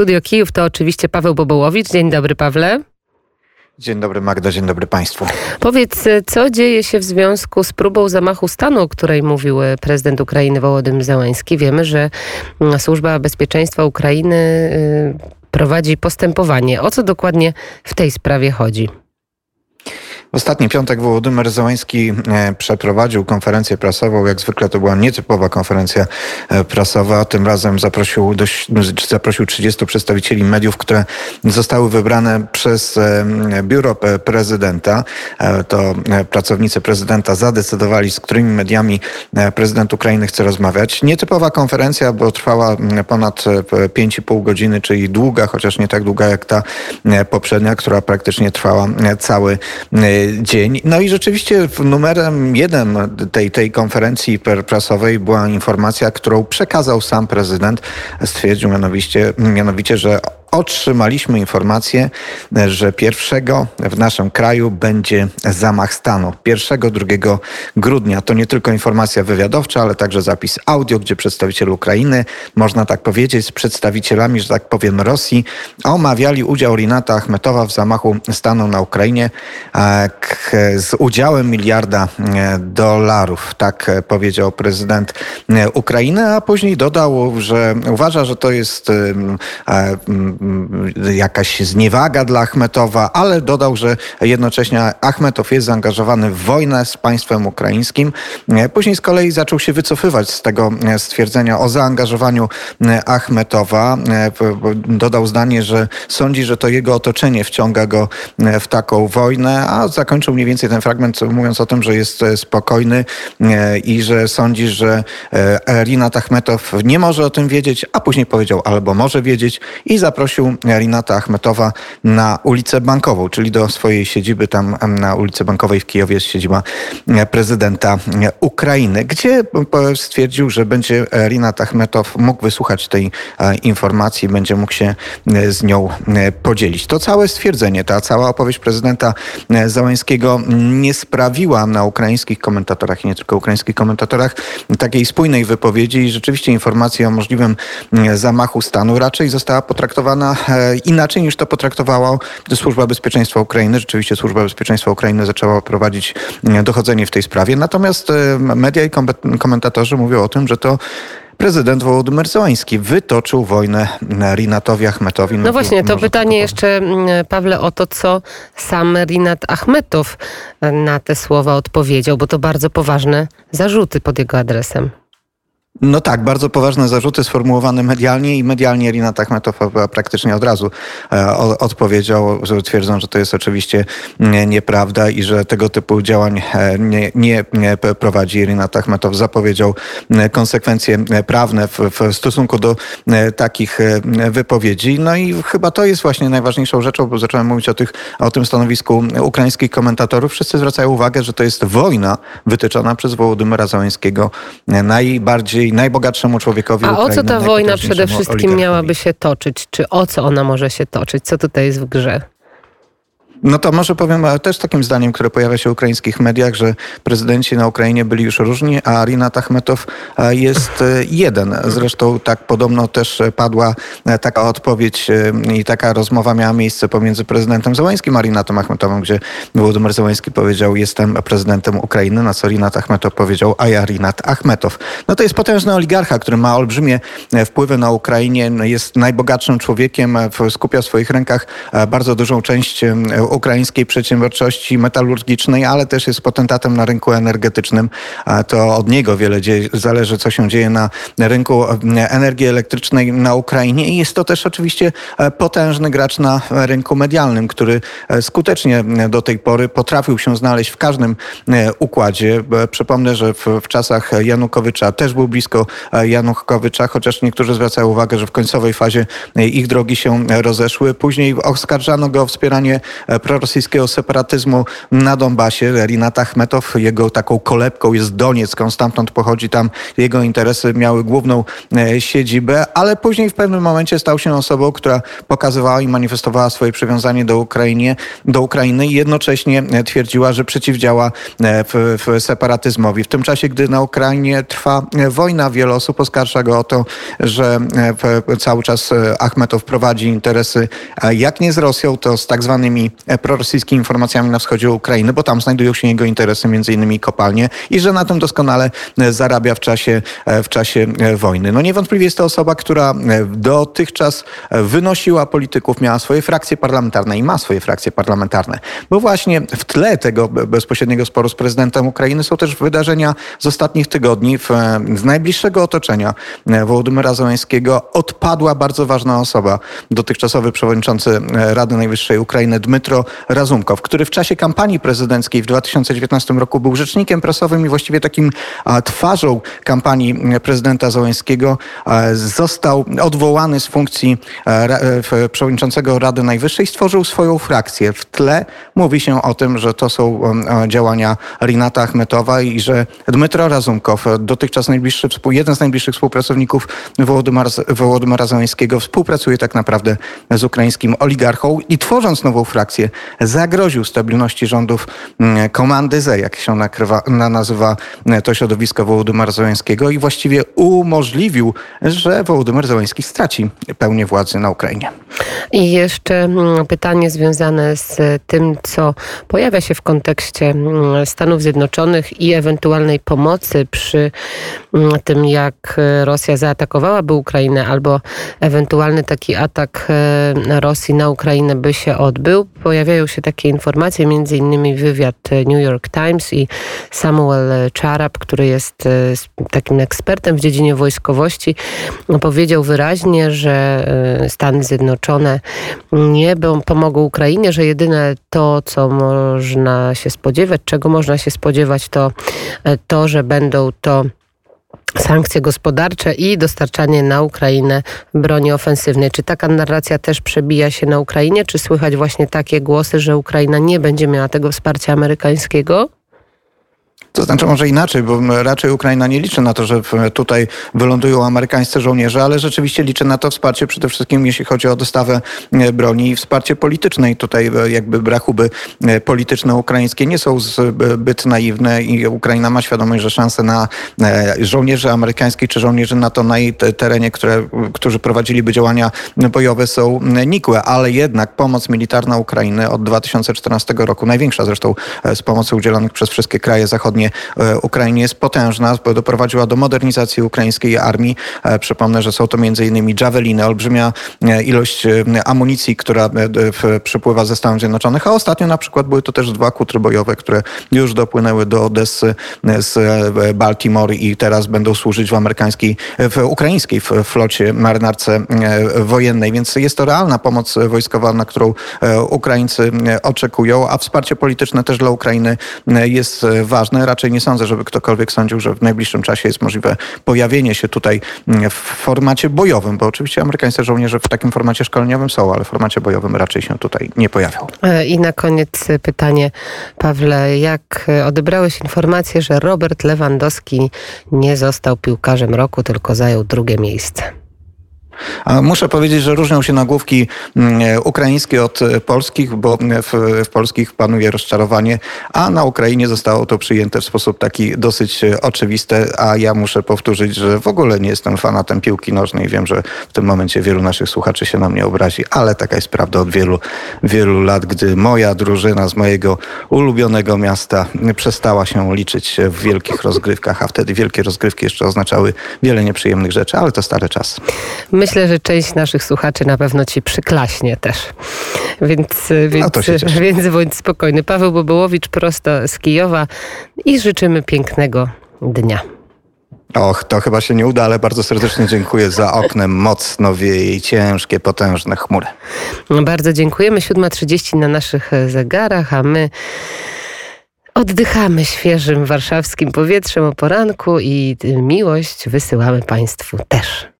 Studio Kijów to oczywiście Paweł Bobołowicz. Dzień dobry, Pawle. Dzień dobry Magda, dzień dobry Państwu. Powiedz, co dzieje się w związku z próbą zamachu stanu, o której mówił prezydent Ukrainy Wołodymyr Załański. Wiemy, że Służba Bezpieczeństwa Ukrainy y, prowadzi postępowanie. O co dokładnie w tej sprawie chodzi? W ostatni piątek Wołodymyr Załański e, przeprowadził konferencję prasową. Jak zwykle to była nietypowa konferencja e, prasowa. Tym razem zaprosił, dość, zaprosił 30 przedstawicieli mediów, które zostały wybrane przez e, biuro prezydenta. To pracownicy prezydenta zadecydowali, z którymi mediami prezydent Ukrainy chce rozmawiać. Nietypowa konferencja, bo trwała ponad 5,5 godziny, czyli długa, chociaż nie tak długa jak ta poprzednia, która praktycznie trwała cały dzień. No i rzeczywiście numerem jeden tej, tej konferencji prasowej była informacja, którą przekazał sam prezydent. Stwierdził mianowicie, mianowicie że otrzymaliśmy informację, że pierwszego w naszym kraju będzie zamach stanu. 1-2 grudnia. To nie tylko informacja wywiadowcza, ale także zapis audio, gdzie przedstawiciele Ukrainy, można tak powiedzieć, z przedstawicielami, że tak powiem, Rosji, omawiali udział Rinata Achmetowa w zamachu stanu na Ukrainie z udziałem miliarda e, dolarów. Tak powiedział prezydent e, Ukrainy, a później dodał, że uważa, że to jest e, jakaś zniewaga dla Achmetowa, ale dodał, że jednocześnie Achmetow jest zaangażowany w wojnę z państwem ukraińskim. Później z kolei zaczął się wycofywać z tego stwierdzenia o zaangażowaniu Achmetowa. Dodał zdanie, że sądzi, że to jego otoczenie wciąga go w taką wojnę, a zakończył mniej więcej ten fragment mówiąc o tym, że jest spokojny i że sądzi, że Rinat Achmetow nie może o tym wiedzieć, a później powiedział albo może wiedzieć i zaprosił zaprosił Rinata Achmetowa na ulicę Bankową, czyli do swojej siedziby tam na ulicy Bankowej w Kijowie jest siedziba prezydenta Ukrainy, gdzie stwierdził, że będzie Rinat Achmetow mógł wysłuchać tej e, informacji, będzie mógł się e, z nią e, podzielić. To całe stwierdzenie, ta cała opowieść prezydenta Załańskiego nie sprawiła na ukraińskich komentatorach i nie tylko ukraińskich komentatorach takiej spójnej wypowiedzi i rzeczywiście informacja o możliwym zamachu stanu raczej została potraktowana E, inaczej niż to potraktowała Służba Bezpieczeństwa Ukrainy. Rzeczywiście Służba Bezpieczeństwa Ukrainy zaczęła prowadzić e, dochodzenie w tej sprawie. Natomiast e, media i komentatorzy mówią o tym, że to prezydent Wołodymyr Zełański wytoczył wojnę Rinatowi Achmetowi. No, no właśnie, to pytanie to jeszcze, mm, Pawle, o to, co sam Rinat Achmetow na te słowa odpowiedział, bo to bardzo poważne zarzuty pod jego adresem. No tak, bardzo poważne zarzuty sformułowane medialnie i medialnie Rinat Achmetow praktycznie od razu e, odpowiedział, że twierdzą, że to jest oczywiście nieprawda i że tego typu działań e, nie, nie, nie prowadzi. Rinat Achmetow zapowiedział konsekwencje prawne w, w, stosunku do takich wypowiedzi. No i chyba to jest właśnie najważniejszą rzeczą, bo zacząłem mówić o, tych, o tym stanowisku ukraińskich komentatorów. Wszyscy zwracają uwagę, że to jest wojna wytyczona przez Wołodymyra Załęskiego najbardziej najbogatszemu człowiekowi A o co ta wojna przede wszystkim miałaby się toczyć? Czy o co ona może się toczyć? Co tutaj jest w grze? No to może powiem też takim zdaniem, które pojawia się w ukraińskich mediach, że prezydenci na Ukrainie byli już różni, a Rinat Achmetow e, jest e, jeden. Zresztą tak podobno też padła e, taka odpowiedź i taka rozmowa miała miejsce pomiędzy prezydentem Zełańskim a Rinatem Achmetowem, gdzie Władimir Zełański powiedział, jestem prezydentem Ukrainy, na co Rinat Achmetow powiedział, a ja Rinat Achmetow. No to jest potężny oligarcha, który ma olbrzymie wpływy na Ukrainie, jest najbogatszym człowiekiem, skupia w swoich rękach bardzo dużą część ukraińskiej przedsiębiorczości metalurgicznej, ale też jest potentatem na rynku energetycznym. To od niego wiele zależy, co się dzieje na rynku energii elektrycznej na Ukrainie i jest to też oczywiście e, potężny gracz na rynku medialnym, który e, skutecznie do tej pory potrafił się znaleźć w każdym e, układzie. Przypomnę, że w, w czasach Janukowycza też był blisko Janukowycza, chociaż niektórzy zwracają uwagę, że w końcowej fazie ich drogi się rozeszły. Później oskarżano go o wspieranie prorosyjskiego separatyzmu na Donbasie. Rinat Achmetow, jego taką kolebką jest Donieck, stamtąd pochodzi, tam jego interesy miały główną siedzibę, ale później w pewnym momencie stał się osobą, która pokazywała i manifestowała swoje przywiązanie do, Ukrainie, do Ukrainy i jednocześnie twierdziła, że przeciwdziała w, w separatyzmowi. W tym czasie, gdy na Ukrainie trwa wojna, wiele osób oskarża go o to, że cały czas Achmetow prowadzi interesy, jak nie z Rosją, to z tak zwanymi prorosyjskimi informacjami na wschodzie Ukrainy, bo tam znajdują się jego interesy, między innymi kopalnie i że na tym doskonale zarabia w czasie, w czasie wojny. No niewątpliwie jest to osoba, która dotychczas wynosiła polityków, miała swoje frakcje parlamentarne i ma swoje frakcje parlamentarne, bo właśnie w tle tego bezpośredniego sporu z prezydentem Ukrainy są też wydarzenia z ostatnich tygodni. W, z najbliższego otoczenia Wołodymyra Zeleńskiego odpadła bardzo ważna osoba, dotychczasowy przewodniczący Rady Najwyższej Ukrainy Dmytro Razumkow, który w czasie kampanii prezydenckiej w 2019 roku był rzecznikiem prasowym i właściwie takim twarzą kampanii prezydenta Zeleńskiego, został odwołany z funkcji przewodniczącego Rady Najwyższej, stworzył swoją frakcję. W tle mówi się o tym, że to są działania Rinata Achmetowa i że Dmytro Razumkow, dotychczas najbliższy, jeden z najbliższych współpracowników Wołodymara, Wołodymara Zeleńskiego, współpracuje tak naprawdę z ukraińskim oligarchą i tworząc nową frakcję zagroził stabilności rządów komandy Z, jak się nakrywa, nazywa to środowisko Wołodymara Zeleńskiego i właściwie umożliwił, że Wołodymyr Zeleński straci pełnię władzy na Ukrainie. I jeszcze pytanie związane z tym, co pojawia się w kontekście Stanów Zjednoczonych i ewentualnej pomocy przy tym, jak Rosja zaatakowałaby Ukrainę, albo ewentualny taki atak Rosji na Ukrainę by się odbył. Pojawiają się takie informacje, między innymi wywiad New York Times i Samuel Czarab, który jest takim ekspertem w dziedzinie wojskowości, powiedział wyraźnie, że Stany Zjednoczone nie pomogą Ukrainie, że jedyne to, co można się spodziewać, czego można się spodziewać, to to, że będą to sankcje gospodarcze i dostarczanie na Ukrainę broni ofensywnej. Czy taka narracja też przebija się na Ukrainie? Czy słychać właśnie takie głosy, że Ukraina nie będzie miała tego wsparcia amerykańskiego? To znaczy może inaczej, bo raczej Ukraina nie liczy na to, że tutaj wylądują amerykańscy żołnierze, ale rzeczywiście liczy na to wsparcie przede wszystkim jeśli chodzi o dostawę e, broni i wsparcie polityczne. I tutaj e, jakby brachuby e, polityczne ukraińskie nie są zbyt naiwne i Ukraina ma świadomość, że szanse na żołnierzy amerykańskich czy żołnierzy NATO na jej terenie, które, którzy prowadziliby działania bojowe są nikłe, ale jednak pomoc militarna Ukrainy od 2014 roku, największa zresztą z pomocy udzielonych przez wszystkie kraje zachodnie zachodnie e, jest potężna, bo doprowadziła do modernizacji ukraińskiej armii. E, przypomnę, że są to m.in. Javeliny, olbrzymia e, ilość amunicji, która przypływa ze Stanów Zjednoczonych, a ostatnio na przykład były to też dwa kutry bojowe, które już dopłynęły do Odessy z Baltimore i teraz będą służyć w amerykańskiej, w ukraińskiej flocie marynarce wojennej, więc jest to realna pomoc wojskowa, na którą Ukraińcy oczekują, a wsparcie polityczne też dla Ukrainy jest ważne raczej nie sądzę, żeby ktokolwiek sądził, że w najbliższym czasie jest możliwe pojawienie się tutaj mm, w formacie bojowym, bo oczywiście amerykańscy żołnierze w takim formacie szkoleniowym są, ale w formacie bojowym raczej się tutaj nie pojawią. E, I na koniec pytanie, Pawle, jak odebrałeś informację, że Robert Lewandowski nie został piłkarzem roku, tylko zajął drugie miejsce? Muszę powiedzieć, że różnią się nagłówki mm, ukraińskie od e, polskich, bo w, w polskich panuje rozczarowanie, a na Ukrainie zostało to przyjęte w sposób taki dosyć e, oczywisty, a ja muszę powtórzyć, że w ogóle nie jestem fanatem piłki nożnej. Wiem, że w tym momencie wielu naszych słuchaczy się na mnie obrazi, ale taka jest prawda od wielu, wielu lat, gdy moja drużyna z mojego ulubionego miasta przestała się liczyć w wielkich rozgrywkach, a wtedy wielkie rozgrywki jeszcze oznaczały wiele nieprzyjemnych rzeczy, ale to stary czas. Myślę, myślę, że część naszych słuchaczy na pewno ci przyklaśnie też. Więc, więc, więc bądź spokojny. Paweł Bobołowicz prosto z Kijowa i życzymy pięknego dnia. Och, to chyba się nie uda, ale bardzo serdecznie dziękuję za oknem. Mocno wieje i ciężkie, potężne chmury. Bardzo dziękujemy. 7.30 na naszych zegarach, a my oddychamy świeżym warszawskim powietrzem o poranku i miłość wysyłamy Państwu też.